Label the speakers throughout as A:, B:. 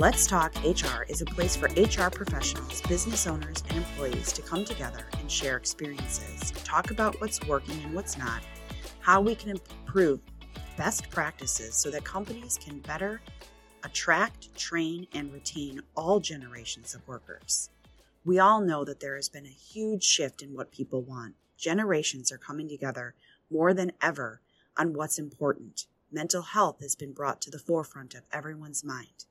A: Let's Talk HR is a place for HR professionals, business owners, and employees to come together and share experiences, talk about what's working and what's not, how we can improve best practices so that companies can better attract, train, and retain all generations of workers. We all know that there has been a huge shift in what people want. Generations are coming together more than ever on what's important. Mental health has been brought to the forefront of everyone's mind.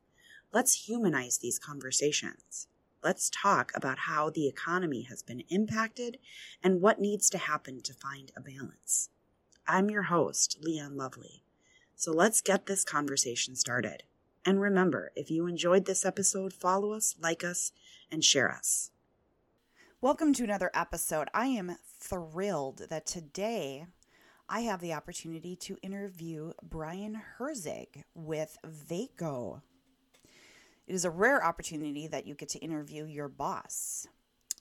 A: Let's humanize these conversations. Let's talk about how the economy has been impacted and what needs to happen to find a balance. I'm your host, Leighann Lovely. So let's get this conversation started. And remember, if you enjoyed this episode, follow us, like us, and share us. Welcome to another episode. I am thrilled that today I have the opportunity to interview Brian Herczeg with Vaco. It is a rare opportunity that you get to interview your boss.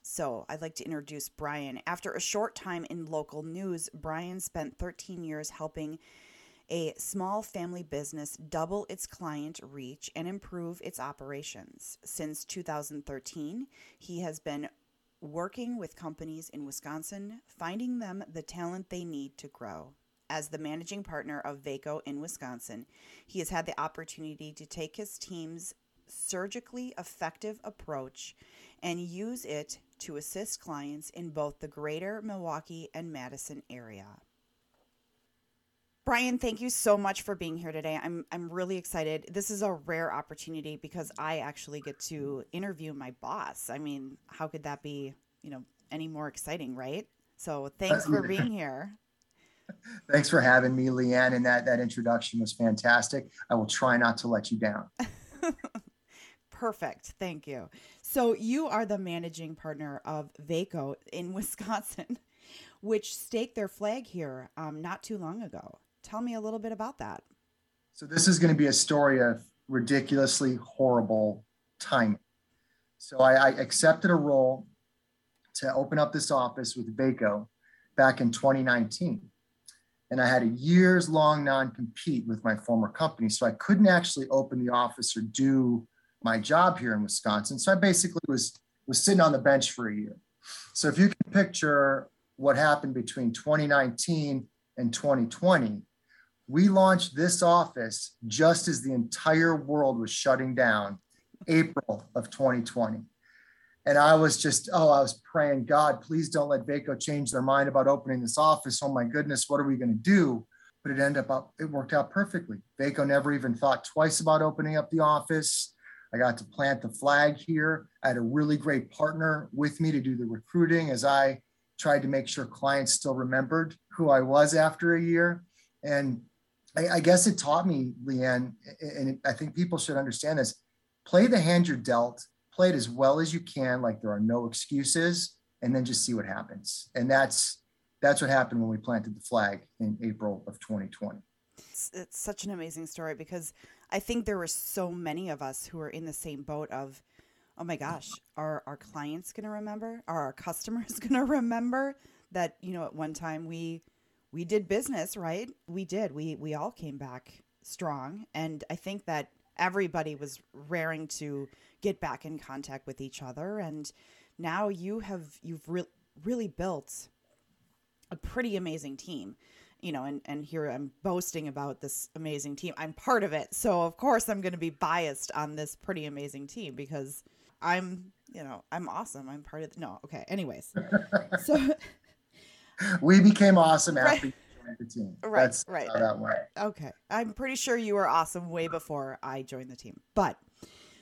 A: So, I'd like to introduce Brian. After a short time in local news, Brian spent 13 years helping a small family business double its client reach and improve its operations. Since 2013, he has been working with companies in Wisconsin, finding them the talent they need to grow. As the managing partner of Vaco in Wisconsin, he has had the opportunity to take his team's surgically effective approach and use it to assist clients in both the greater Milwaukee and Madison area. Brian, thank you so much for being here today. I'm I'm really excited. This is a rare opportunity because I actually get to interview my boss. I mean, how could that be, you know, any more exciting, right? So, thanks for being here.
B: Thanks for having me, Leighann, and that that introduction was fantastic. I will try not to let you down.
A: Perfect. Thank you. So, you are the managing partner of Vaco in Wisconsin, which staked their flag here um, not too long ago. Tell me a little bit about that.
B: So, this is going to be a story of ridiculously horrible timing. So, I, I accepted a role to open up this office with Vaco back in 2019. And I had a years long non compete with my former company. So, I couldn't actually open the office or do my job here in Wisconsin. So, I basically was, was sitting on the bench for a year. So, if you can picture what happened between 2019 and 2020, we launched this office just as the entire world was shutting down, April of 2020. And I was just, oh, I was praying, God, please don't let Vaco change their mind about opening this office. Oh my goodness, what are we going to do? But it ended up, it worked out perfectly. Vaco never even thought twice about opening up the office. I got to plant the flag here. I had a really great partner with me to do the recruiting as I tried to make sure clients still remembered who I was after a year. And I, I guess it taught me, Leighann, and I think people should understand this play the hand you're dealt, play it as well as you can, like there are no excuses, and then just see what happens. And that's that's what happened when we planted the flag in April of 2020.
A: It's, it's such an amazing story because I think there were so many of us who were in the same boat of, oh my gosh, are our clients going to remember? Are our customers going to remember that, you know, at one time we we did business, right? We did. We we all came back strong, and I think that everybody was raring to get back in contact with each other. And now you have you've re- really built a pretty amazing team you know, and, and here I'm boasting about this amazing team. I'm part of it. So of course I'm going to be biased on this pretty amazing team because I'm, you know, I'm awesome. I'm part of the, no. Okay. Anyways. so
B: we became awesome after right. you joined the team.
A: Right, That's right. that went. Okay, I'm pretty sure you were awesome way before I joined the team. But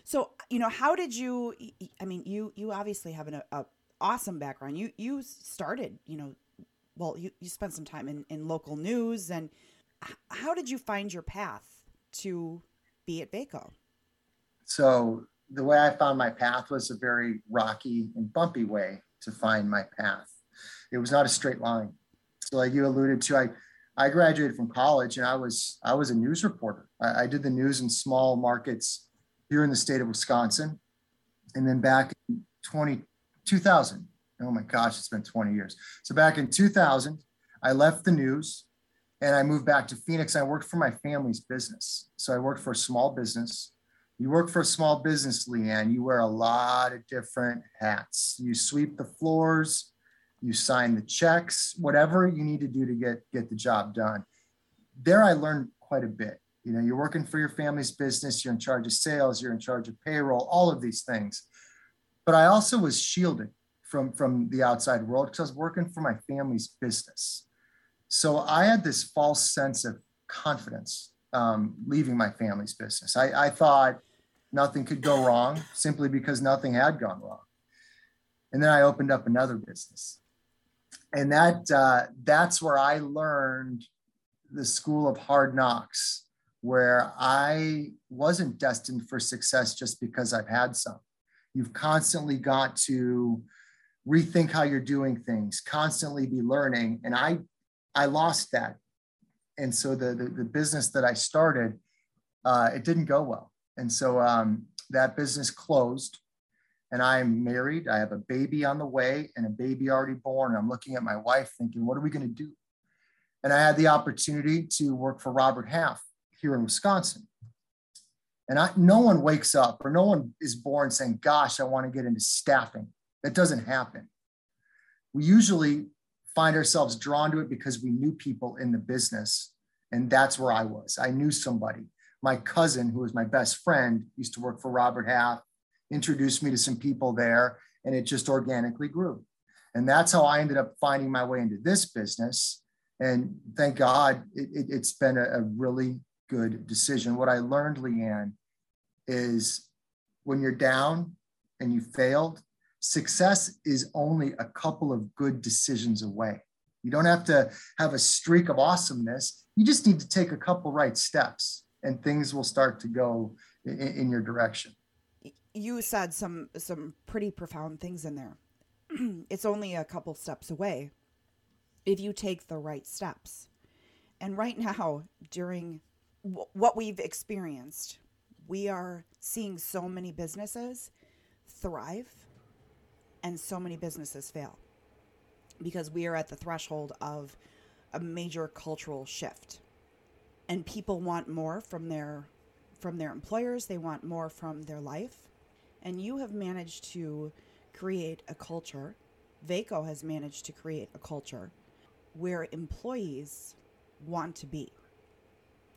A: so you know, how did you? I mean, you you obviously have an a, awesome background. You you started, you know, well, you you spent some time in in local news, and how did you find your path to be at Vaco?
B: So the way I found my path was a very rocky and bumpy way to find my path it was not a straight line. So like you alluded to, I, I graduated from college and I was, I was a news reporter. I, I did the news in small markets here in the state of Wisconsin. And then back in 20, 2000, oh my gosh, it's been 20 years. So back in 2000, I left the news and I moved back to Phoenix. I worked for my family's business. So I worked for a small business You work for a small business, Leighann. You wear a lot of different hats. You sweep the floors, you sign the checks, whatever you need to do to get, get the job done. There, I learned quite a bit. You know, you're working for your family's business, you're in charge of sales, you're in charge of payroll, all of these things. But I also was shielded from, from the outside world because I was working for my family's business. So I had this false sense of confidence um, leaving my family's business. I, I thought nothing could go wrong simply because nothing had gone wrong. And then I opened up another business. And that uh, that's where I learned the school of hard knocks, where I wasn't destined for success just because I've had some. You've constantly got to rethink how you're doing things, constantly be learning. And I I lost that and so the, the, the business that I started, uh, it didn't go well. And so um, that business closed and I'm married. I have a baby on the way and a baby already born. I'm looking at my wife thinking, what are we going to do? And I had the opportunity to work for Robert Half here in Wisconsin. And I, no one wakes up or no one is born saying, gosh, I want to get into staffing. That doesn't happen. We usually find ourselves drawn to it because we knew people in the business. And that's where I was. I knew somebody. My cousin, who was my best friend, used to work for Robert Half, introduced me to some people there, and it just organically grew. And that's how I ended up finding my way into this business. And thank God it, has it, been a, a really good decision. What I learned, Leighann, is when you're down and you failed, success is only a couple of good decisions away. You don't have to have a streak of awesomeness. You just need to take a couple right steps and things will start to go in, in your direction.
A: You said some some pretty profound things in there. it's only a couple steps away if you take the right steps. And right now, during w- what we've experienced, we are seeing so many businesses thrive and so many businesses fail because we are at the threshold of a major cultural shift. And people want more from their from their employers. They want more from their life. And you have managed to create a culture. Vaco has managed to create a culture where employees want to be.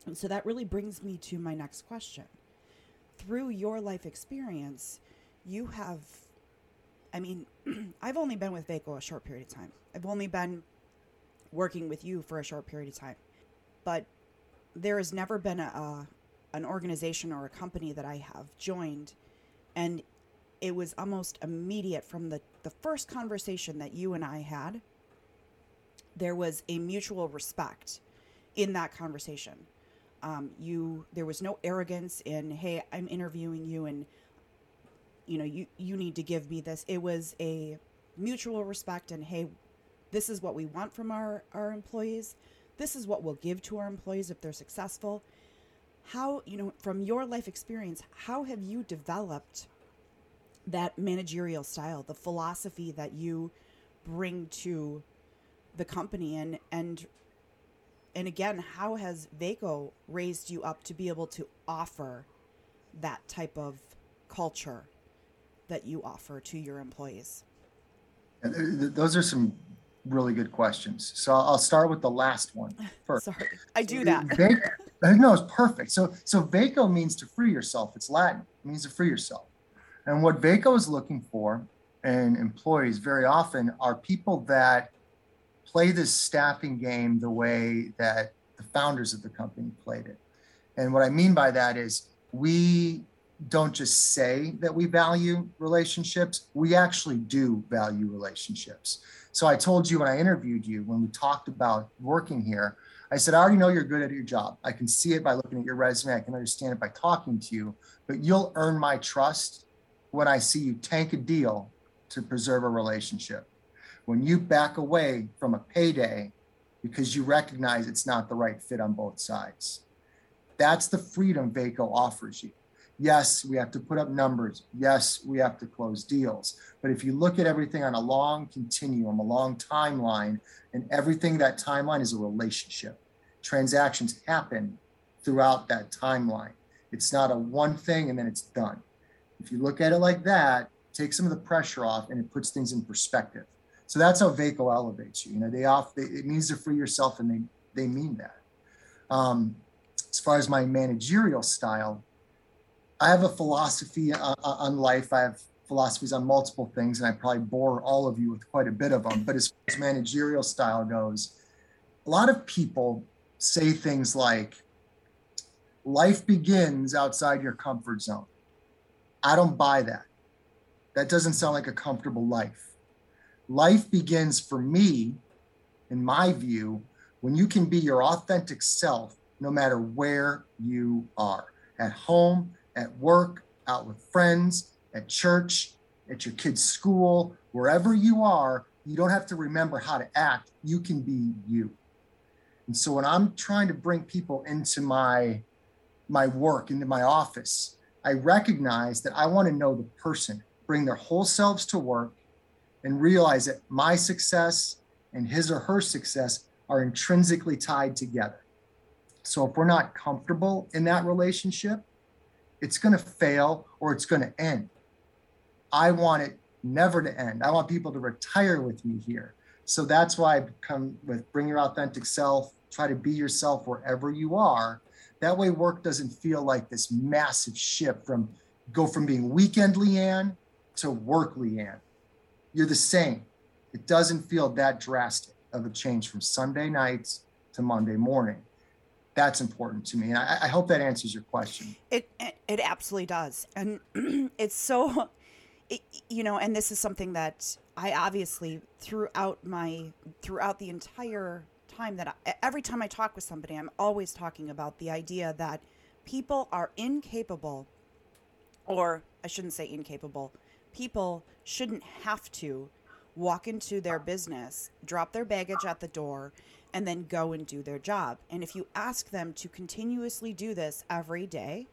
A: And so that really brings me to my next question. Through your life experience you have I mean, I've only been with Vaco a short period of time. I've only been working with you for a short period of time. But there has never been a, a an organization or a company that I have joined and it was almost immediate from the, the first conversation that you and I had. There was a mutual respect in that conversation. Um, you there was no arrogance in hey I'm interviewing you and you know, you you need to give me this. It was a mutual respect and hey, this is what we want from our our employees. This is what we'll give to our employees if they're successful. How, you know, from your life experience, how have you developed that managerial style, the philosophy that you bring to the company and and and again, how has Vaco raised you up to be able to offer that type of culture that you offer to your employees?
B: Uh, those are some really good questions. So I'll start with the last one first.
A: Sorry, I do that.
B: Uh, no, it's perfect. So so vaco means to free yourself. It's Latin. It means to free yourself. And what vaco is looking for in employees very often are people that play this staffing game the way that the founders of the company played it. And what I mean by that is we don't just say that we value relationships, we actually do value relationships. So I told you when I interviewed you, when we talked about working here, I said, I already know you're good at your job. I can see it by looking at your resume. I can understand it by talking to you, but you'll earn my trust when I see you tank a deal to preserve a relationship. When you back away from a payday because you recognize it's not the right fit on both sides. That's the freedom Vaco offers you. Yes, we have to put up numbers. Yes, we have to close deals. But if you look at everything on a long continuum, a long timeline, and everything that timeline is a relationship, transactions happen throughout that timeline. It's not a one thing and then it's done. If you look at it like that, take some of the pressure off and it puts things in perspective. So that's how Vaco elevates you. You know, they off they, it means to free yourself and they they mean that. Um, as far as my managerial style, I have a philosophy on, on life. I have philosophies on multiple things, and I probably bore all of you with quite a bit of them. But as far as managerial style goes, a lot of people say things like, life begins outside your comfort zone. I don't buy that. That doesn't sound like a comfortable life. Life begins for me, in my view, when you can be your authentic self no matter where you are at home, at work, out with friends, at church, at your kid's school, wherever you are, you don't have to remember how to act. You can be you. And so when I'm trying to bring people into my my work, into my office, I recognize that I want to know the person, bring their whole selves to work, and realize that my success and his or her success are intrinsically tied together. So if we're not comfortable in that relationship, it's going to fail or it's going to end. I want it never to end. I want people to retire with me here. So that's why I come with bring your authentic self, try to be yourself wherever you are. That way work doesn't feel like this massive shift from go from being weekend Leighann to work Leighann. You're the same. It doesn't feel that drastic of a change from Sunday nights to Monday morning. That's important to me. And I, I hope that answers your question.
A: It, it absolutely does. And it's so it, you know, and this is something that I obviously throughout my throughout the entire time that I, every time I talk with somebody, I'm always talking about the idea that people are incapable, or I shouldn't say incapable. People shouldn't have to walk into their business, drop their baggage at the door, and then go and do their job. And if you ask them to continuously do this every day,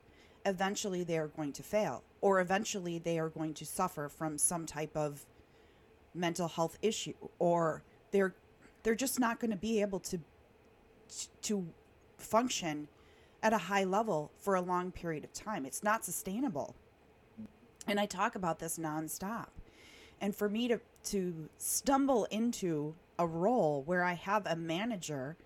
A: eventually they are going to fail or eventually they are going to suffer from some type of mental health issue or they're they're just not going to be able to to function at a high level for a long period of time. It's not sustainable. And I talk about this nonstop. And for me to to stumble into a role where I have a manager,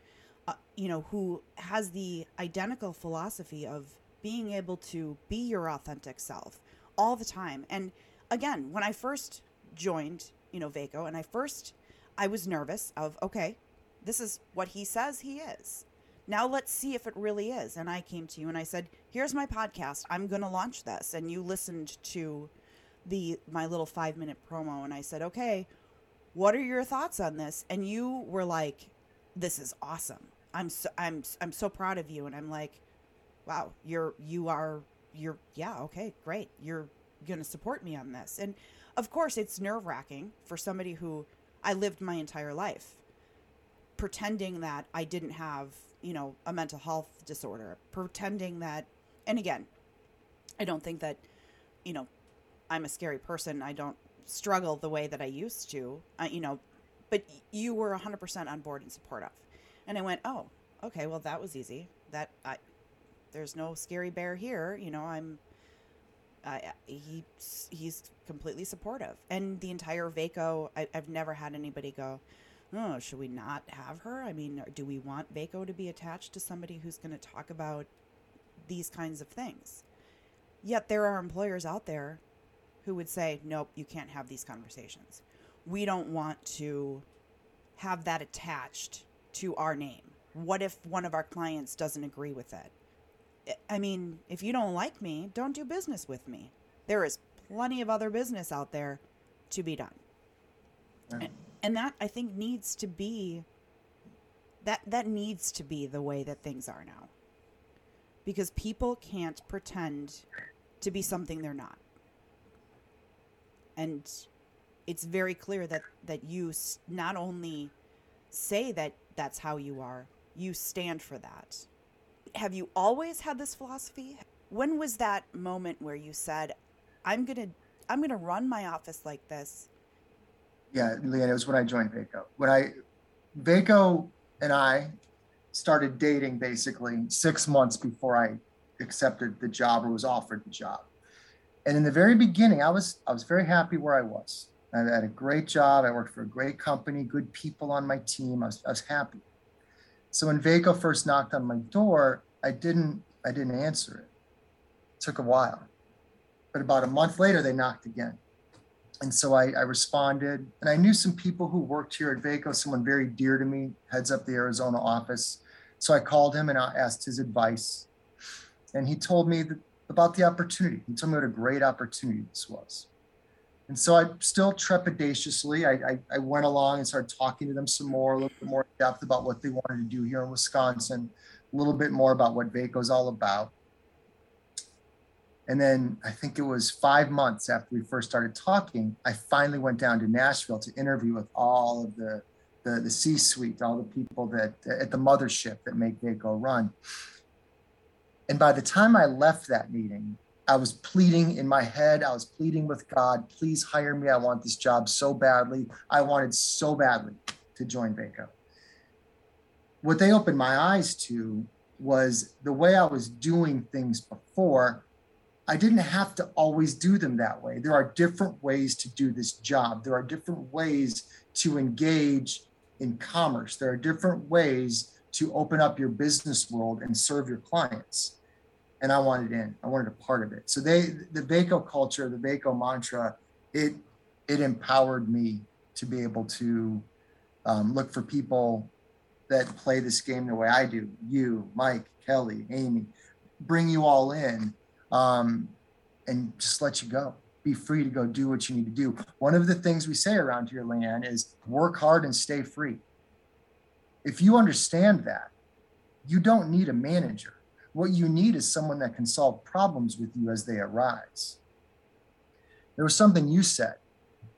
A: uh, you know, who has the identical philosophy of being able to be your authentic self all the time. And again, when I first joined, you know, Vaco, and I first, I was nervous of, okay, this is what he says he is. Now let's see if it really is. And I came to you and I said, here's my podcast. I'm going to launch this. And you listened to the, my little five minute promo. And I said, okay, what are your thoughts on this? And you were like, this is awesome. I'm so, I'm, I'm so proud of you. And I'm like, wow, you're you are you're yeah, okay, great. You're going to support me on this. And of course, it's nerve-wracking for somebody who I lived my entire life pretending that I didn't have, you know, a mental health disorder, pretending that and again, I don't think that you know, I'm a scary person. I don't struggle the way that I used to. Uh, you know, but you were 100% on board and supportive. And I went, "Oh, okay, well that was easy. That I there's no scary bear here. You know, I'm. I, he he's completely supportive, and the entire Vaco. I, I've never had anybody go, "Oh, should we not have her?" I mean, do we want Vaco to be attached to somebody who's going to talk about these kinds of things? Yet there are employers out there who would say, "Nope, you can't have these conversations. We don't want to have that attached to our name." What if one of our clients doesn't agree with it? I mean, if you don't like me, don't do business with me. There is plenty of other business out there to be done. And, and that I think needs to be that that needs to be the way that things are now. Because people can't pretend to be something they're not. And it's very clear that that you not only say that that's how you are, you stand for that have you always had this philosophy? When was that moment where you said, "I'm gonna, I'm gonna run my office like this"?
B: Yeah, Leighann, it was when I joined Vaco. When I, Vaco and I started dating basically six months before I accepted the job or was offered the job. And in the very beginning, I was I was very happy where I was. I had a great job. I worked for a great company, good people on my team. I was, I was happy. So when Vaco first knocked on my door, I didn't I didn't answer it. it took a while. But about a month later, they knocked again. And so I, I responded. And I knew some people who worked here at Vaco, someone very dear to me, heads up the Arizona office. So I called him and I asked his advice. And he told me that, about the opportunity. He told me what a great opportunity this was. And so I still trepidatiously, I, I, I, went along and started talking to them some more, a little bit more depth about what they wanted to do here in Wisconsin, a little bit more about what is all about. And then I think it was five months after we first started talking, I finally went down to Nashville to interview with all of the the, the C-suite, all the people that at the mothership that make Vaco run. And by the time I left that meeting, I was pleading in my head. I was pleading with God, please hire me. I want this job so badly. I wanted so badly to join Vaco. What they opened my eyes to was the way I was doing things before I didn't have to always do them that way. There are different ways to do this job. There are different ways to engage in commerce. There are different ways to open up your business world and serve your clients. And I wanted in. I wanted a part of it. So they the Vaco culture, the Vaco mantra, it it empowered me to be able to um, look for people that play this game the way I do. You, Mike, Kelly, Amy, bring you all in um, and just let you go. Be free to go do what you need to do. One of the things we say around here, Leighann, is work hard and stay free. If you understand that, you don't need a manager. What you need is someone that can solve problems with you as they arise. There was something you said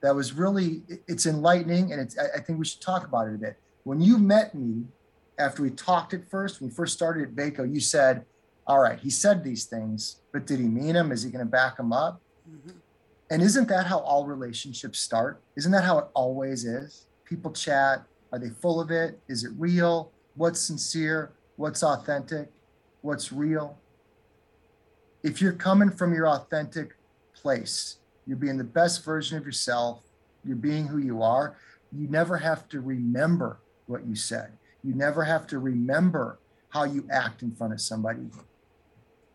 B: that was really it's enlightening and it's I think we should talk about it a bit. When you met me after we talked at first, when we first started at Vaco, you said, all right, he said these things, but did he mean them? Is he going to back them up? Mm-hmm. And isn't that how all relationships start? Isn't that how it always is? People chat. Are they full of it? Is it real? What's sincere? What's authentic? What's real? If you're coming from your authentic place, you're being the best version of yourself, you're being who you are, you never have to remember what you said. You never have to remember how you act in front of somebody.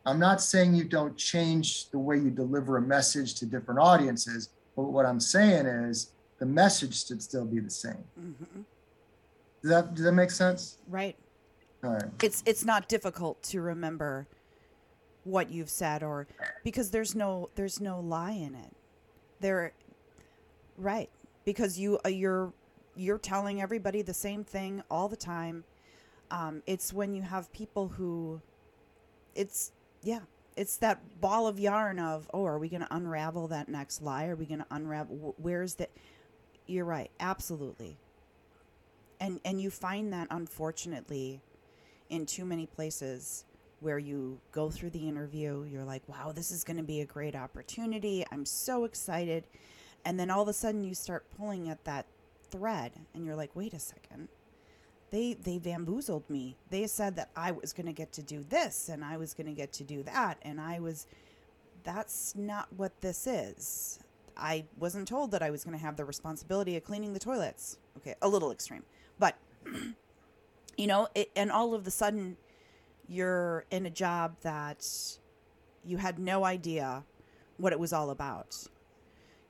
B: I'm not saying you don't change the way you deliver a message to different audiences, but what I'm saying is the message should still be the same. Mm-hmm. Does that does that make sense?
A: Right. Right. It's it's not difficult to remember what you've said or because there's no there's no lie in it. There right because you uh, you're you're telling everybody the same thing all the time. Um, it's when you have people who it's yeah, it's that ball of yarn of, oh, are we going to unravel that next lie? Are we going to unravel? Where's the? You're right, absolutely. And and you find that unfortunately, in too many places where you go through the interview, you're like, wow, this is going to be a great opportunity. I'm so excited. And then all of a sudden you start pulling at that thread and you're like, wait a second they they bamboozled me. They said that I was going to get to do this and I was going to get to do that and I was that's not what this is. I wasn't told that I was going to have the responsibility of cleaning the toilets. Okay, a little extreme. But you know, it, and all of the sudden you're in a job that you had no idea what it was all about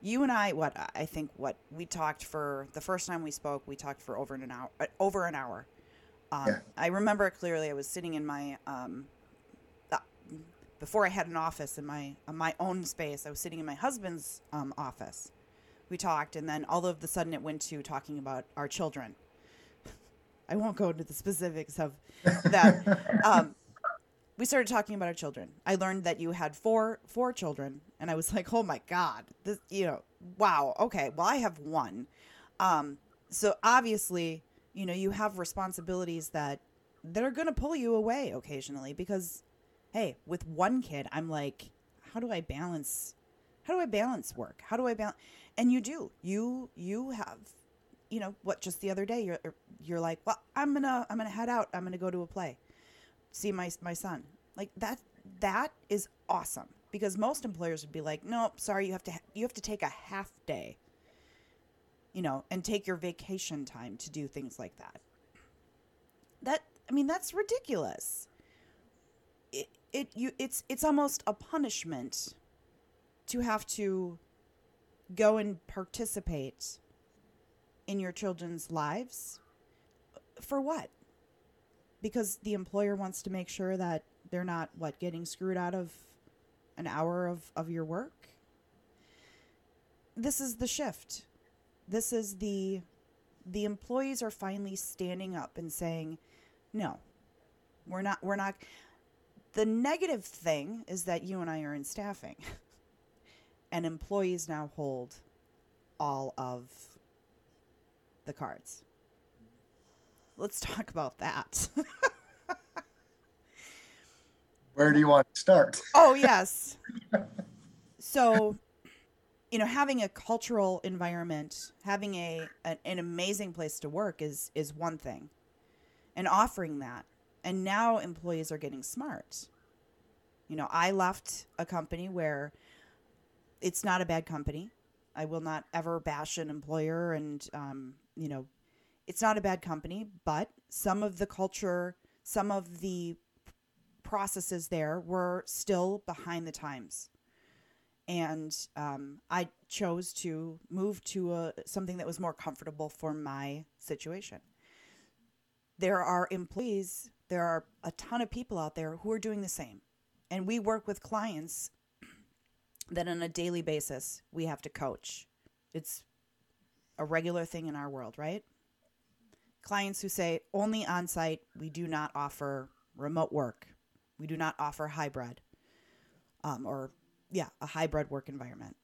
A: you and I, what I think, what we talked for the first time we spoke, we talked for over an hour. Uh, over an hour. Um, yeah. I remember clearly. I was sitting in my um, before I had an office in my uh, my own space. I was sitting in my husband's um, office. We talked, and then all of the sudden it went to talking about our children. I won't go into the specifics of that. um, we started talking about our children. I learned that you had four four children, and I was like, "Oh my god, this you know, wow, okay. Well, I have one." Um, so obviously, you know, you have responsibilities that that are going to pull you away occasionally because hey, with one kid, I'm like, how do I balance how do I balance work? How do I balance and you do. You you have you know, what just the other day you're er, you're like, "Well, I'm to I'm to head out. I'm to go to a play." see my my son. Like that that is awesome because most employers would be like, "Nope, sorry, you have to you have to take a half day." You know, and take your vacation time to do things like that. That I mean, that's ridiculous. It it you it's it's almost a punishment to have to go and participate in your children's lives for what? Because the employer wants to make sure that they're not what getting screwed out of an hour of, of your work. This is the shift. This is the the employees are finally standing up and saying, "No. We're not we're not the negative thing is that you and I are in staffing. and employees now hold all of the cards. Let's talk about that.
B: Where do you want to start?
A: oh, yes. So, you know, having a cultural environment, having a an, an amazing place to work is is one thing. And offering that. And now employees are getting smart. You know, I left a company where it's not a bad company. I will not ever bash an employer and um, you know, it's not a bad company, but some of the culture, some of the processes there were still behind the times. And um, I chose to move to a, something that was more comfortable for my situation. There are employees, there are a ton of people out there who are doing the same. And we work with clients that on a daily basis we have to coach. It's a regular thing in our world, right? Clients who say only on site, we do not offer remote work, we do not offer hybrid, um, or yeah, a hybrid work environment.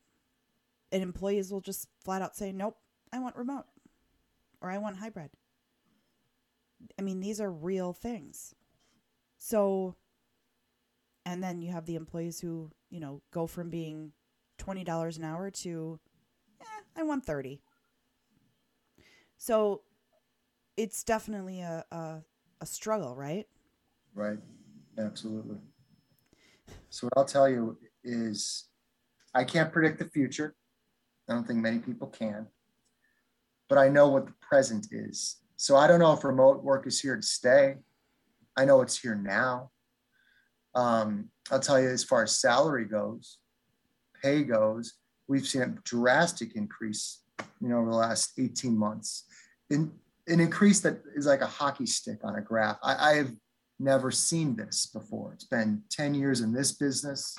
A: And employees will just flat out say, nope, I want remote or I want hybrid. I mean, these are real things. So, and then you have the employees who, you know, go from being $20 an hour to, eh, I want 30 so it's definitely a, a, a struggle, right?
B: Right. Absolutely. So what I'll tell you is I can't predict the future. I don't think many people can. But I know what the present is. So I don't know if remote work is here to stay. I know it's here now. Um, I'll tell you as far as salary goes, pay goes, we've seen a drastic increase, you know, over the last 18 months in, an increase that is like a hockey stick on a graph. I, I have never seen this before. It's been 10 years in this business,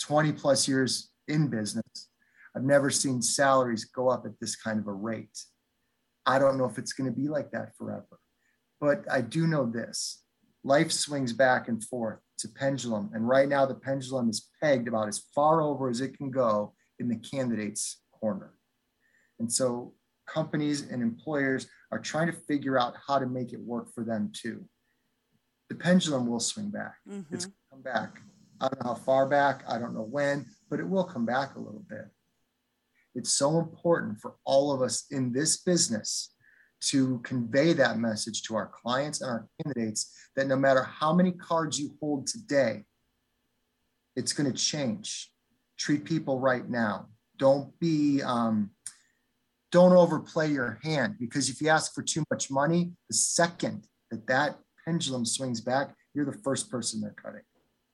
B: 20 plus years in business. I've never seen salaries go up at this kind of a rate. I don't know if it's going to be like that forever. But I do know this life swings back and forth. It's a pendulum. And right now, the pendulum is pegged about as far over as it can go in the candidate's corner. And so companies and employers are trying to figure out how to make it work for them too. The pendulum will swing back. Mm-hmm. It's come back. I don't know how far back, I don't know when, but it will come back a little bit. It's so important for all of us in this business to convey that message to our clients and our candidates that no matter how many cards you hold today, it's going to change. Treat people right now. Don't be um, don't overplay your hand because if you ask for too much money, the second that that pendulum swings back, you're the first person they're cutting.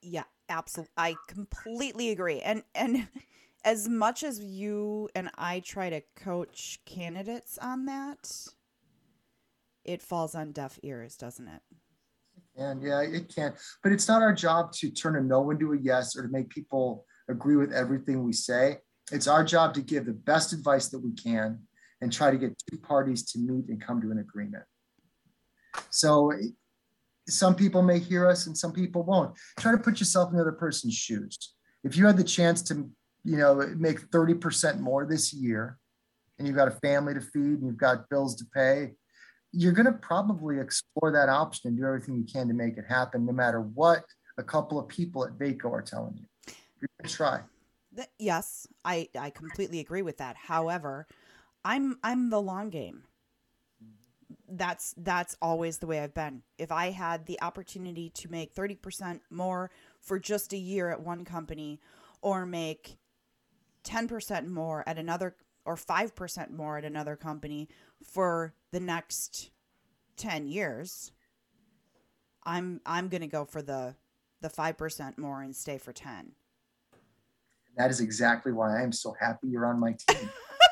A: Yeah, absolutely. I completely agree. And and as much as you and I try to coach candidates on that, it falls on deaf ears, doesn't it?
B: And yeah, it can. But it's not our job to turn a no into a yes or to make people agree with everything we say. It's our job to give the best advice that we can and try to get two parties to meet and come to an agreement. So some people may hear us and some people won't. Try to put yourself in the other person's shoes. If you had the chance to, you know, make 30% more this year and you've got a family to feed and you've got bills to pay, you're going to probably explore that option and do everything you can to make it happen, no matter what a couple of people at Vaco are telling you. You're going to try.
A: Yes, I, I completely agree with that. However, I'm I'm the long game. That's that's always the way I've been. If I had the opportunity to make 30% more for just a year at one company or make 10% more at another or 5% more at another company for the next 10 years i'm i'm going to go for the the 5% more and stay for 10
B: that is exactly why i am so happy you're on my team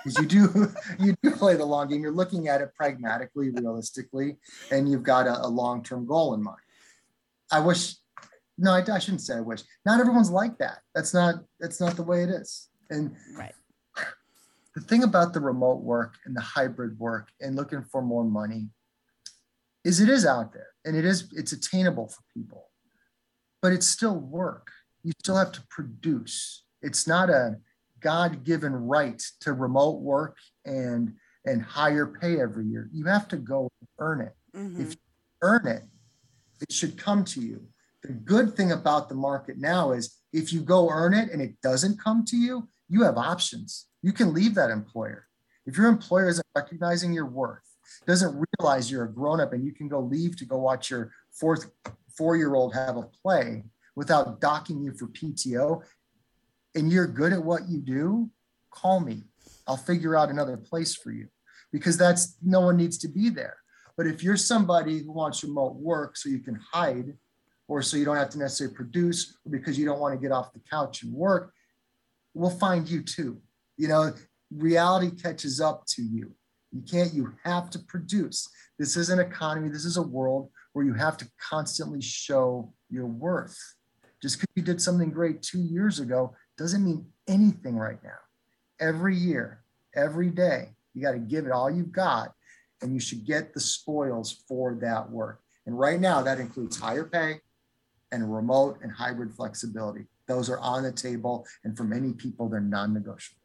B: because you do you do play the long game. You're looking at it pragmatically realistically and you've got a, a long-term goal in mind. I wish no I, I shouldn't say i wish. Not everyone's like that. That's not that's not the way it is. And
A: right
B: the thing about the remote work and the hybrid work and looking for more money is it is out there and it is it's attainable for people but it's still work. You still have to produce. It's not a god-given right to remote work and and higher pay every year. You have to go earn it. Mm-hmm. if you earn it it should come to you. The good thing about the market now is if you go earn it and it doesn't come to you you have options you can leave that employer. If your employer isn't recognizing your worth, doesn't realize you're a grown up and you can go leave to go watch your fourth four year old have a play without docking you for PTO, and you're good at what you do, call me. I'll figure out another place for you because that's no one needs to be there. But if you're somebody who wants remote work so you can hide, or so you don't have to necessarily produce, or because you don't want to get off the couch and work, we'll find you too. You know, reality catches up to you. You can't, you have to produce. This is an economy, this is a world where you have to constantly show your worth. Just because you did something great two years ago doesn't mean anything right now. Every year, every day, you got to give it all you've got, and you should get the spoils for that work. And right now, that includes higher pay and remote and hybrid flexibility. Those are on the table, and for many people, they're non negotiable.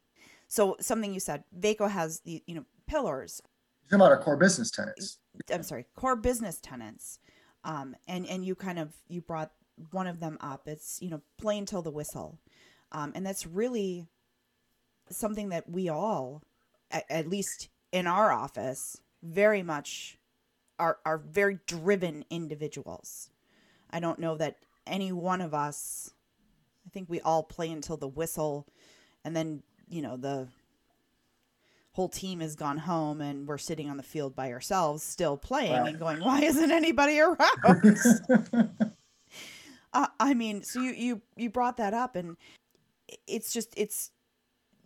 A: So something you said, Vaco has the you know pillars.
B: You're talking about our core business tenants.
A: I'm sorry, core business tenants. Um, and and you kind of you brought one of them up. It's you know play until the whistle, um, and that's really something that we all, at, at least in our office, very much are are very driven individuals. I don't know that any one of us. I think we all play until the whistle, and then you know, the whole team has gone home and we're sitting on the field by ourselves still playing and going, why isn't anybody around? uh, I mean, so you, you, you brought that up and it's just, it's,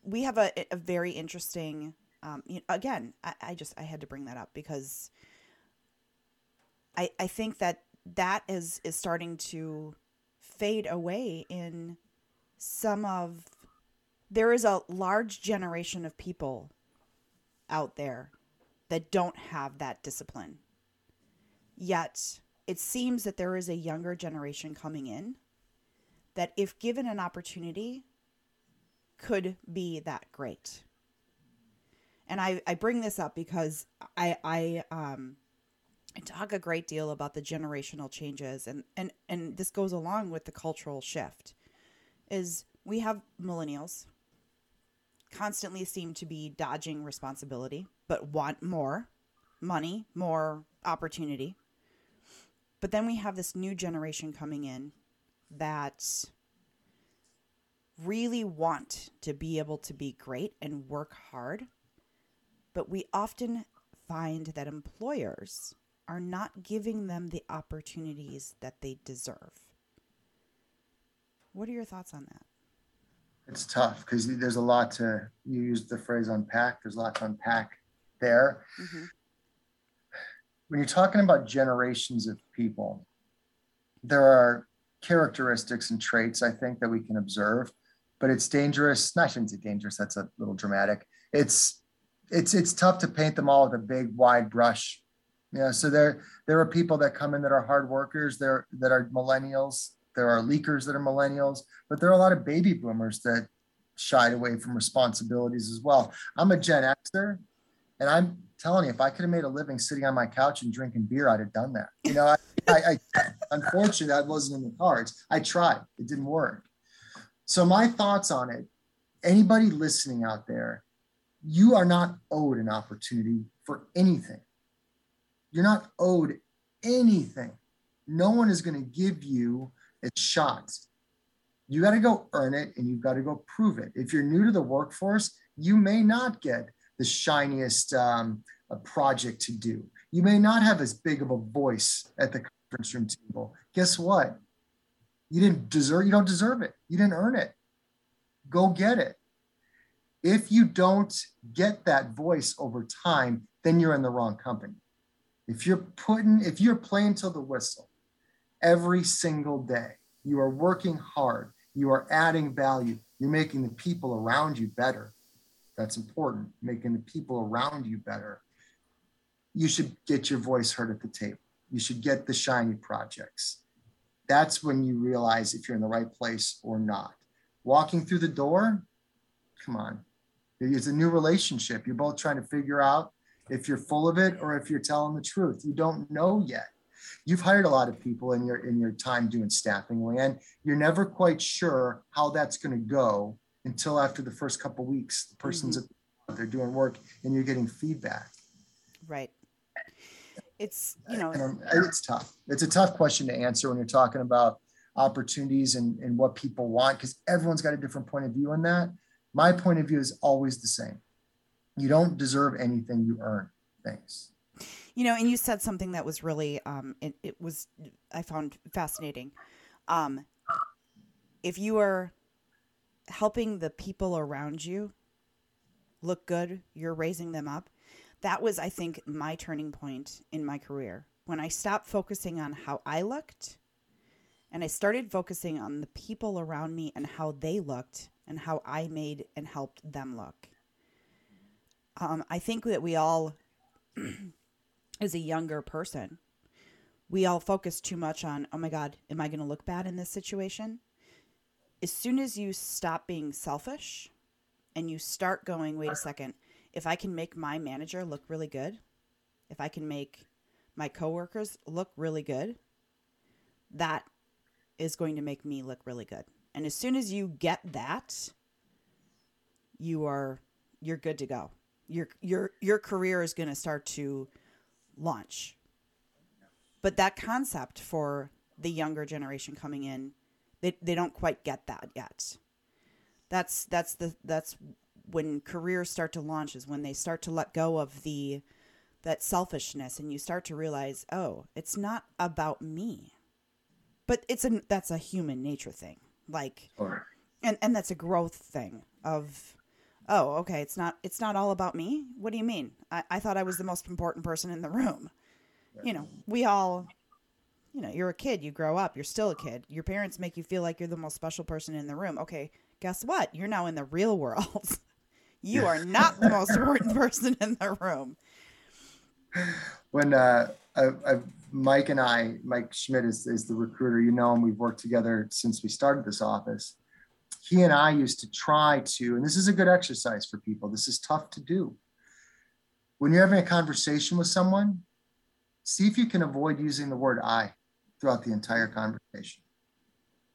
A: we have a, a very interesting, um, you know, again, I, I just, I had to bring that up because I, I think that that is, is starting to fade away in some of there is a large generation of people out there that don't have that discipline. Yet, it seems that there is a younger generation coming in that, if given an opportunity, could be that great. And I, I bring this up because I, I, um, I talk a great deal about the generational changes and, and, and this goes along with the cultural shift is we have millennials constantly seem to be dodging responsibility, but want more money, more opportunity. But then we have this new generation coming in that really want to be able to be great and work hard. But we often find that employers are not giving them the opportunities that they deserve. What are your thoughts on that?
B: It's tough because there's a lot to you used the phrase unpack there's a lot to unpack there. Mm-hmm. when you're talking about generations of people there are characteristics and traits i think that we can observe but it's dangerous not shouldn't say dangerous that's a little dramatic. It's it's it's tough to paint them all with a big wide brush. Yeah so there there are people that come in that are hard workers there that are millennials there are leakers that are millennials, but there are a lot of baby boomers that shied away from responsibilities as well. I'm a Gen Xer, and I'm telling you, if I could have made a living sitting on my couch and drinking beer, I'd have done that. You know, I, I, I unfortunately that wasn't in the cards. I tried, it didn't work. So my thoughts on it: anybody listening out there, you are not owed an opportunity for anything. You're not owed anything. No one is going to give you it's shots. You got to go earn it and you've got to go prove it. If you're new to the workforce, you may not get the shiniest um, project to do. You may not have as big of a voice at the conference room table. Guess what? You didn't deserve, you don't deserve it. You didn't earn it. Go get it. If you don't get that voice over time, then you're in the wrong company. If you're putting, if you're playing till the whistle every single day, you are working hard, you are adding value, you're making the people around you better. That's important, making the people around you better. You should get your voice heard at the table. You should get the shiny projects. That's when you realize if you're in the right place or not. Walking through the door, come on. It's a new relationship. You're both trying to figure out if you're full of it or if you're telling the truth. You don't know yet. You've hired a lot of people in your in your time doing staffing, and you're never quite sure how that's going to go until after the first couple weeks. The person's mm-hmm. they're doing work and you're getting feedback.
A: Right. It's you know
B: it's tough. It's a tough question to answer when you're talking about opportunities and, and what people want because everyone's got a different point of view on that. My point of view is always the same you don't deserve anything you earn things
A: you know and you said something that was really um it, it was i found fascinating. Um if you are helping the people around you look good you're raising them up. That was i think my turning point in my career. When i stopped focusing on how i looked and i started focusing on the people around me and how they looked and how i made and helped them look. Um, I think that we all, as a younger person, we all focus too much on, oh my God, am I going to look bad in this situation? As soon as you stop being selfish and you start going, wait a second, if I can make my manager look really good, if I can make my coworkers look really good, that is going to make me look really good. And as soon as you get that, you are you're good to go your your your career is going to start to launch. But that concept for the younger generation coming in, they they don't quite get that yet. That's that's the that's when careers start to launch is when they start to let go of the that selfishness and you start to realize, "Oh, it's not about me." But it's a that's a human nature thing. Like and and that's a growth thing of oh okay it's not it's not all about me? What do you mean? I, I thought i was the most important person in the room. You know we all you know you're a kid you grow up you're still a kid. Your parents make you feel like you're the most special person in the room. Okay guess what? You're now in the real world. You are not the most important person in the room.
B: When uh I, I, mike and i mike schmidt is, is the recruiter you know and we've worked together since we started this office he and I used to try to, and this is a good exercise for people. This is tough to do. When you're having a conversation with someone, see if you can avoid using the word I throughout the entire conversation.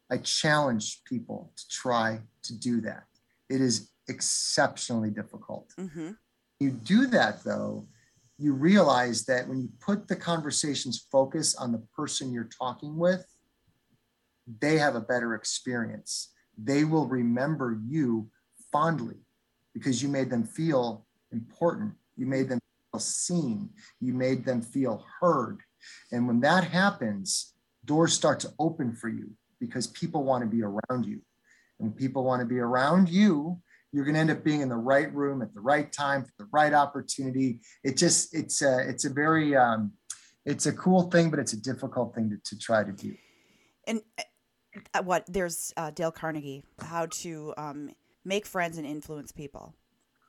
B: I challenge people to try to do that. It is exceptionally difficult. Mm-hmm. You do that though, you realize that when you put the conversation's focus on the person you're talking with, they have a better experience they will remember you fondly because you made them feel important. You made them feel seen. You made them feel heard. And when that happens, doors start to open for you because people want to be around you. And people want to be around you, you're going to end up being in the right room at the right time for the right opportunity. It just, it's a, it's a very, um, it's a cool thing, but it's a difficult thing to, to try to do.
A: And what there's uh, Dale Carnegie, how to um, make friends and influence people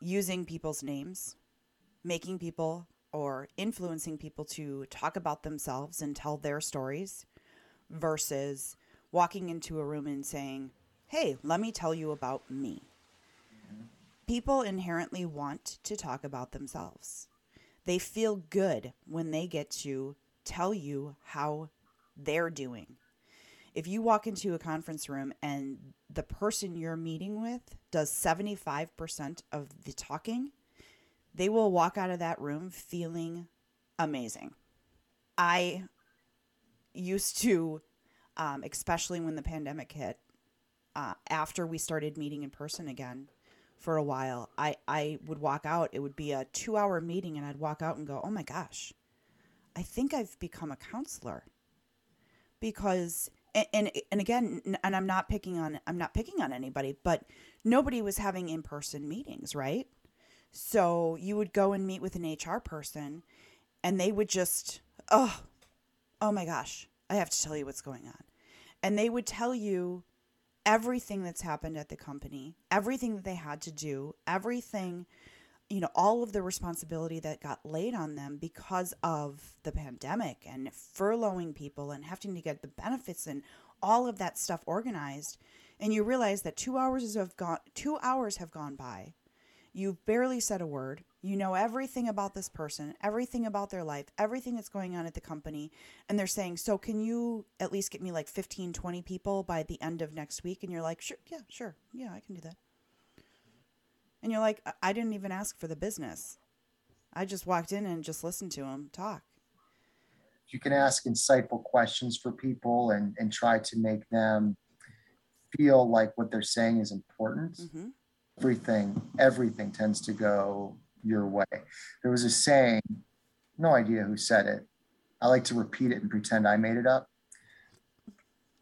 A: using people's names, making people or influencing people to talk about themselves and tell their stories versus walking into a room and saying, Hey, let me tell you about me. People inherently want to talk about themselves. They feel good when they get to tell you how they're doing if you walk into a conference room and the person you're meeting with does 75% of the talking, they will walk out of that room feeling amazing. I used to, um, especially when the pandemic hit, uh, after we started meeting in person again for a while, I, I would walk out. It would be a two hour meeting, and I'd walk out and go, oh my gosh, I think I've become a counselor. Because, and, and, again, and I'm not picking on, I'm not picking on anybody, but nobody was having in person meetings, right? So you would go and meet with an HR person, and they would just, oh, oh my gosh, I have to tell you what's going on. And they would tell you everything that's happened at the company, everything that they had to do, everything, you know, all of the responsibility that got laid on them because of the pandemic and furloughing people and having to get the benefits and all of that stuff organized. And you realize that two hours have gone two hours have gone by. You've barely said a word. You know everything about this person, everything about their life, everything that's going on at the company. And they're saying, So, can you at least get me like 15, 20 people by the end of next week? And you're like, Sure, yeah, sure. Yeah, I can do that. And you're like, I didn't even ask for the business. I just walked in and just listened to them talk.
B: You can ask insightful questions for people and, and try to make them feel like what they're saying is important. Mm-hmm. Everything, everything tends to go your way. There was a saying, no idea who said it. I like to repeat it and pretend I made it up.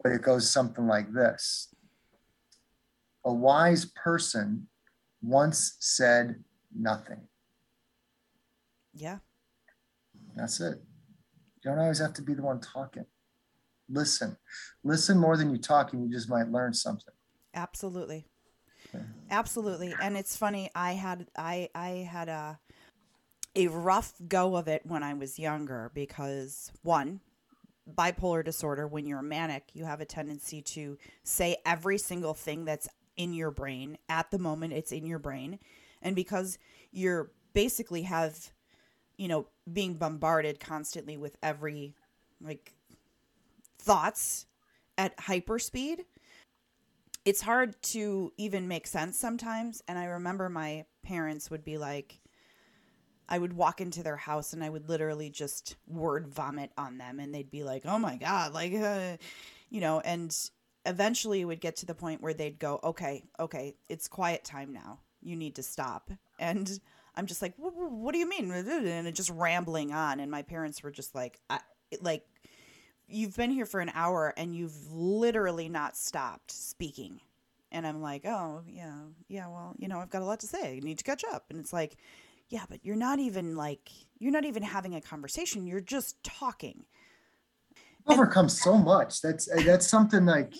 B: But it goes something like this A wise person once said nothing.
A: Yeah.
B: That's it. You don't always have to be the one talking. Listen. Listen more than you talk, and you just might learn something.
A: Absolutely. Absolutely. And it's funny, I had I I had a a rough go of it when I was younger because one, bipolar disorder, when you're manic, you have a tendency to say every single thing that's in your brain at the moment it's in your brain. And because you're basically have, you know, being bombarded constantly with every like thoughts at hyperspeed, it's hard to even make sense sometimes. And I remember my parents would be like, I would walk into their house and I would literally just word vomit on them, and they'd be like, "Oh my god!" Like, uh, you know. And eventually, it would get to the point where they'd go, "Okay, okay, it's quiet time now. You need to stop." And I'm just like, "What do you mean?" And just rambling on, and my parents were just like, "Like, you've been here for an hour and you've literally not stopped speaking. And I'm like, oh, yeah, yeah, well, you know, I've got a lot to say. I need to catch up. And it's like, yeah, but you're not even like, you're not even having a conversation. You're just talking.
B: Overcome so much. That's, that's something like,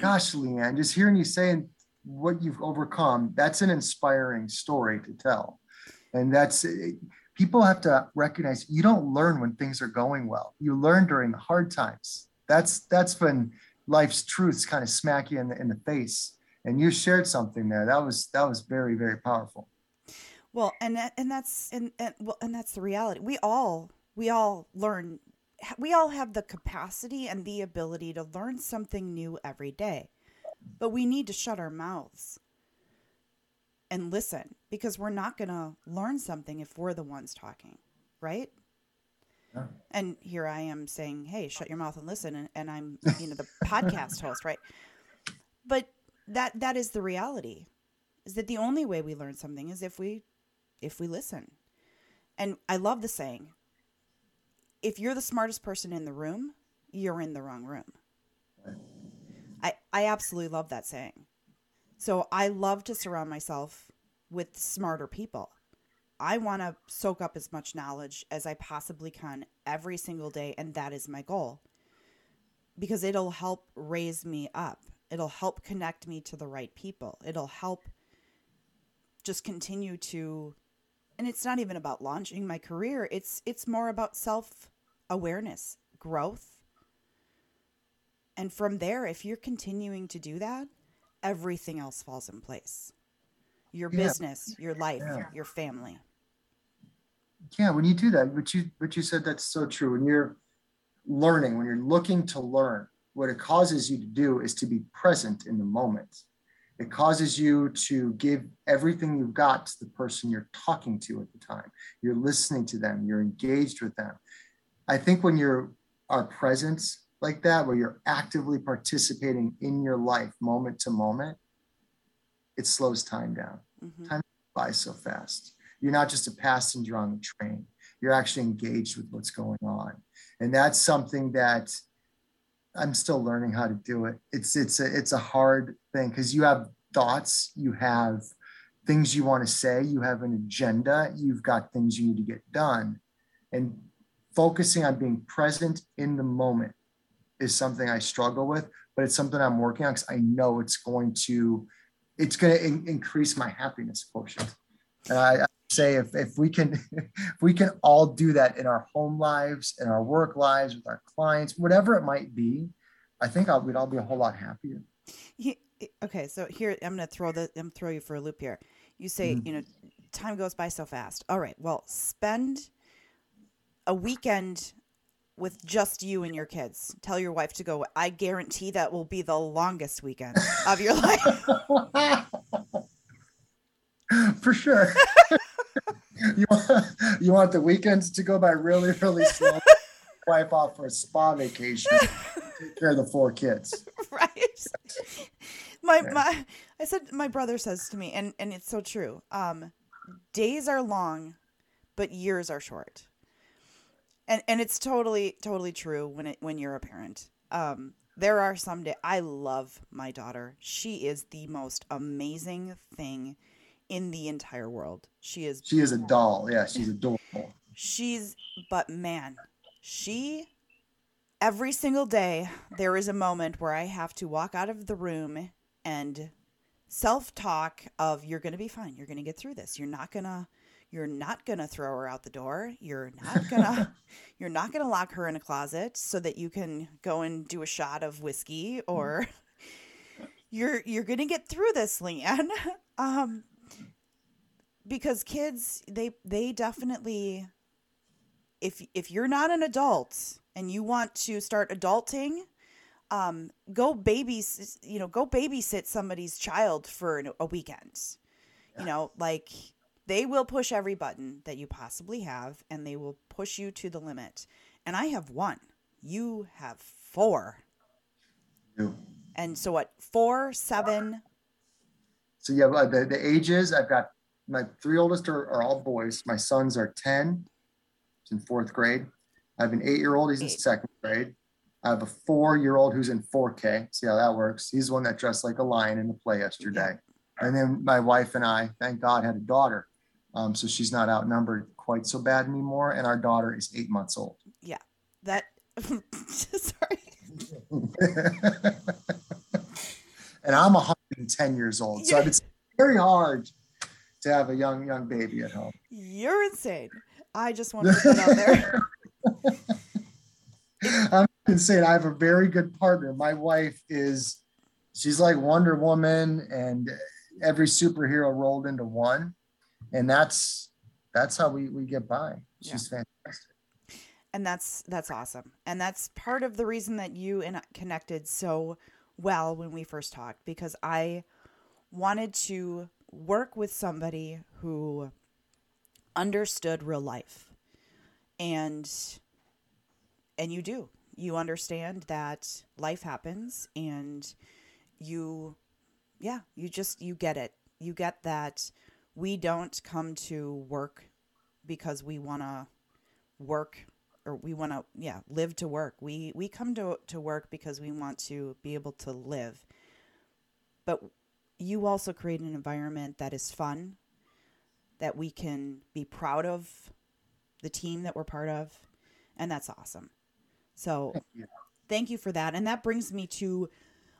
B: gosh, Leighann, just hearing you saying what you've overcome, that's an inspiring story to tell. And that's, eh, people have to recognize you don't learn when things are going well. You learn during the hard times. That's that's when life's truths kind of smack you in the in the face. And you shared something there. That was that was very very powerful.
A: Well, and that, and that's and, and well and that's the reality. We all we all learn we all have the capacity and the ability to learn something new every day. But we need to shut our mouths and listen because we're not going to learn something if we're the ones talking, right? Yeah. And here I am saying, "Hey, shut your mouth and listen," and, and I'm, you know, the podcast host, right? But that that is the reality. Is that the only way we learn something is if we if we listen. And I love the saying, if you're the smartest person in the room, you're in the wrong room. I I absolutely love that saying so I love to surround myself with smarter people. I want to soak up as much knowledge as I possibly can every single day, and that is my goal because it'll help raise me up. It'll help connect me to the right people. It'll help just continue to and it's not even about launching my career. It's it's more about self-awareness, growth. And from there, if you're continuing to do that, everything else falls in place. Your yeah. business your life yeah. your family.
B: Yeah when you do that what you what you said that's so true. When you're learning when you're looking to learn what it causes you to do is to be present in the moment. It causes you to give everything you've got to the person you're talking to at the time. You're listening to them. You're engaged with them i think when you're our presence like that, where you're actively participating in your life moment to moment, it slows time down.
A: Mhm.
B: Time by so fast. You're not just a passenger on the train. You're actually engaged with what's going on. And that's something that I'm still learning how to do it. It's it's a it's a hard thing because you have thoughts, you have things you want to say, you have an agenda, you've got things you need to get done. And focusing on being present in the moment is something I struggle with, but it's something I'm working on because I know it's going to it's going to in- increase my happiness quotient. And I, I say if, if we can if we can all do that in our home lives, in our work lives, with our clients, whatever it might be, I think I'll, we'd all be a whole lot happier.
A: He- okay, so here I'm going to throw the I'm throw you for a loop here. You say,
B: Mhm.
A: you know, time goes by so fast. All right, well, spend a weekend with just you and your kids. Tell your wife to go. I guarantee that will be the longest weekend of your life.
B: For sure. you, want, you want the weekends to go by really, really slow. Wife off for a spa vacation. Take care of the four kids.
A: right? My
B: Yeah.
A: my I said my brother says to me and and it's so true. Um days are long but years are short. And and it's totally totally true when it when you're a parent. Um there are some day I love my daughter. She is the most amazing thing in the entire world. She is
B: She is a doll. Yeah, she's adorable.
A: She's, but man, she, every single day, there is a moment where I have to walk out of the room and self talk of, you're going to be fine. You're going to get through this. You're not going to. You're not gonna throw her out the door. You're not gonna you're not gonna lock her in a closet so that you can go and do a shot of whiskey or you're you're gonna get through this, Leighann. Um because kids they they definitely if if you're not an adult and you want to start adulting um go babys you know go babysit somebody's child for a weekend you know like they will push every button that you possibly have and they will push you to the limit and i have one you have four
B: Ew.
A: and so what four seven
B: So yeah, uh, the, the ages, I've got my three oldest are, are all boys. My sons are 10, he's in fourth grade. I have an eight-year-old, he's in second grade. I have a four-year-old who's in 4K. See how that works. He's the one that dressed like a lion in the play yesterday. And then my wife and I, thank God, had a daughter. Um, so she's not outnumbered quite so bad anymore. And our daughter is eight months old. Yeah.
A: That sorry
B: and I'm 110 years old. So it's very hard to have a young, young baby at home.
A: you're insane i just want to put that out there
B: I'm insane. I have a very good partner. My wife is, she's like Wonder Woman and every superhero rolled into one. And that's, that's how we, we get by. She's fantastic.
A: and that's that's awesome. And that's part of the reason that you and I connected so well when we first talked because i wanted to work with somebody who understood real life. And and you do. You understand that life happens and you yeah you just you get it. You get that we don't come to work because we want to work or we want to yeah live to work. We we come to to work because we want to be able to live. But you also create an environment that is fun that we can be proud of the team that we're part of and that's awesome. So
B: you.
A: thank you for that. And that brings me to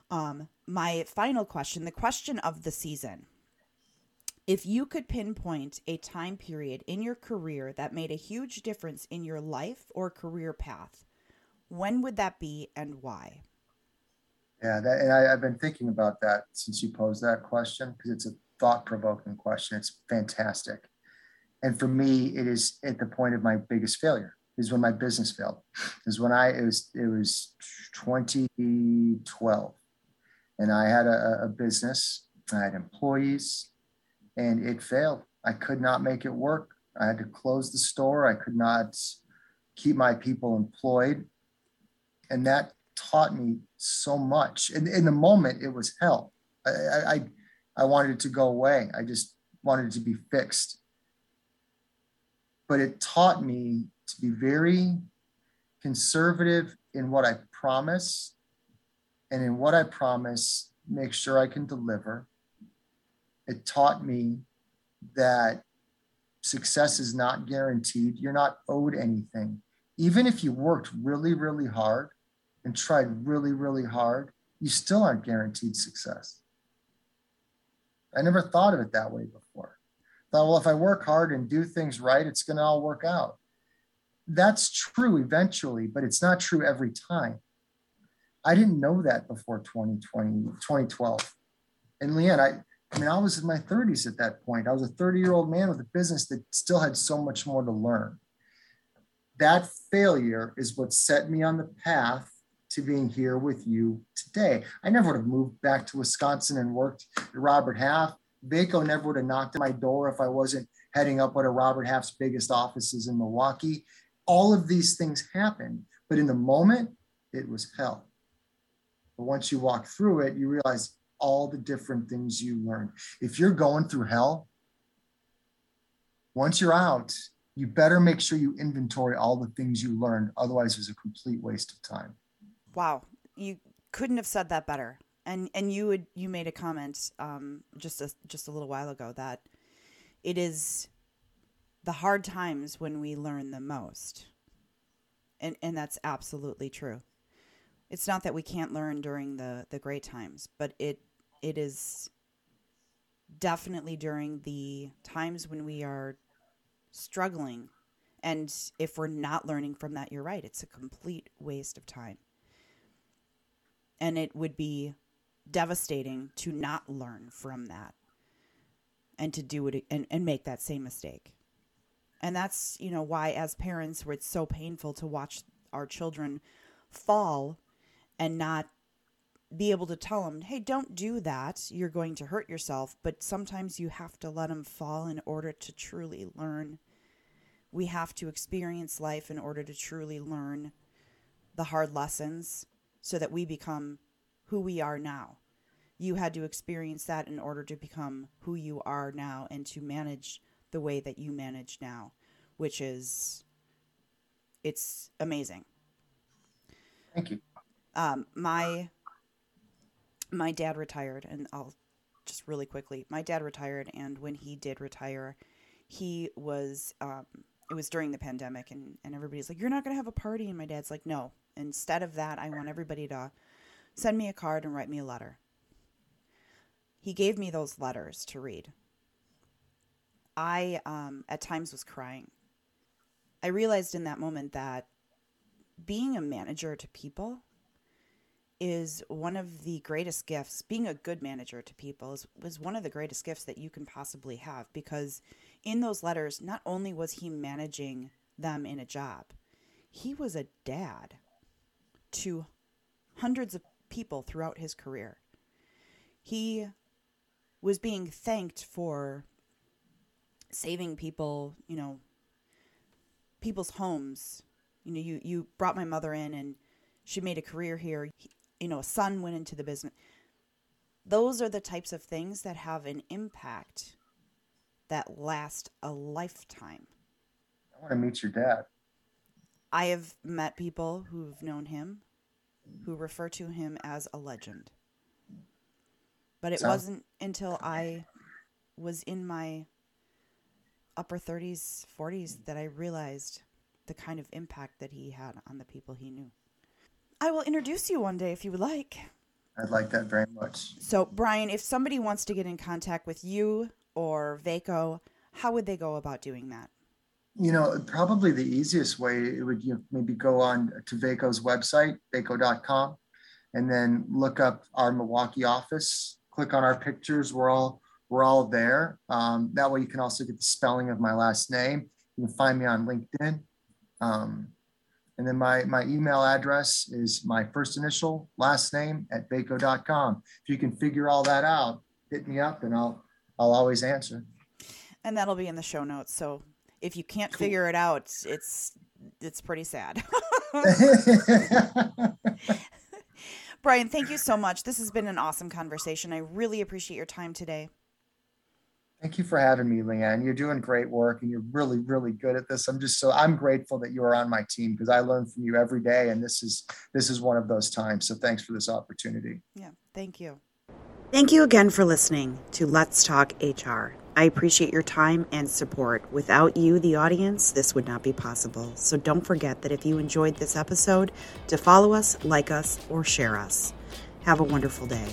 A: um, my final question the question of the season if you could pinpoint a time period in your career that made a huge difference in your life or career path, when would that be and why?
B: Yeah. That, and I, I've been thinking about that since you posed that question because it's a thought provoking question. It's fantastic. And for me, it is at the point of my biggest failure is when my business failed. Is when I, it was, it was 2012 and I had a, a business, I had employees and it failed. I could not make it work. I had to close the store. I could not keep my people employed. And that taught me so much. And in the moment, it was hell. I, I, I wanted it to go away. I just wanted it to be fixed. But it taught me to be very conservative in what I promise and in what I promise, make sure I can deliver. It taught me that success is not guaranteed. You're not owed anything. Even if you worked really, really hard and tried really, really hard, you still aren't guaranteed success. I never thought of it that way before. Thought, well, if I work hard and do things right, it's going to all work out. That's true eventually, but it's not true every time. I didn't know that before 2020, 2012. And Leighann, I, I mean, I was in my 30s at that point. I was a 30 year old man with a business that still had so much more to learn. That failure is what set me on the path to being here with you today. I never would have moved back to Wisconsin and worked at Robert Half. Vaco never would have knocked at my door if I wasn't heading up one of Robert Half's biggest offices in Milwaukee. All of these things happened, but in the moment, it was hell. But once you walk through it, you realize all the different things you learn. If you're going through hell, once you're out, you better make sure you inventory all the things you learned. Otherwise, it's a complete waste of time.
A: Wow. You couldn't have said that better. And and you would you made a comment um, just a, just a little while ago that it is the hard times when we learn the most. And and that's absolutely true it's not that we can't learn during the the great times, but it it is definitely during the times when we are struggling and if we're not learning from that, you're right, it's a complete waste of time. And it would be devastating to not learn from that and to do it and, and make that same mistake. And that's, you know, why as parents, it's so painful to watch our children fall and not be able to tell them, hey, don't do that. You're going to hurt yourself. But sometimes you have to let them fall in order to truly learn. We have to experience life in order to truly learn the hard lessons so that we become who we are now. You had to experience that in order to become who you are now and to manage the way that you manage now, which is, it's amazing.
B: Thank you
A: um, my my dad retired, and I'll just really quickly. My dad retired, and when he did retire, he was. Um, it was during the pandemic, and and everybody's like, "You're not gonna have a party," and my dad's like, "No." Instead of that, I want everybody to send me a card and write me a letter. He gave me those letters to read. I, um, at times, was crying. I realized in that moment that being a manager to people is one of the greatest gifts. Being a good manager to people is, was one of the greatest gifts that you can possibly have because in those letters, not only was he managing them in a job, he was a dad to hundreds of people throughout his career. He was being thanked for saving people, you know, people's homes. You know, you, you brought my mother in and she made a career here you know, a son went into the business. Those are the types of things that have an impact that last a lifetime.
B: I want to meet your dad.
A: I have met people who've known him who refer to him as a legend. But it wasn't until I was in my upper 30s, 40s that I realized the kind of impact that he had on the people he knew. I will introduce you one day if you would like.
B: I'd like that very much.
A: So, Brian, if somebody wants to get in contact with you or Vaco, how would they go about doing that?
B: You know, probably the easiest way it would you know, maybe go on to Vaco's website, vaco.com, and then look up our Milwaukee office. Click on our pictures. We're all we're all there. Um, that way, you can also get the spelling of my last name. You can find me on LinkedIn. Um, and then my, my email address is my first initial, last name at vaco.com. If you can figure all that out, hit me up and I'll, I'll always answer.
A: And that'll be in the show notes. So if you can't cool. figure it out, it's, it's pretty sad. Brian, thank you so much. This has been an awesome conversation. I really appreciate your time today.
B: Thank you for having me, Leighann. You're doing great work and you're really, really good at this. I'm just so I'm grateful that you are on my team because I learn from you every day. And this is this is one of those times. So thanks for this opportunity.
A: Yeah, thank you. Thank you again for listening to Let's Talk HR. I appreciate your time and support. Without you, the audience, this would not be possible. So don't forget that if you enjoyed this episode, to follow us, like us, or share us. Have a wonderful day.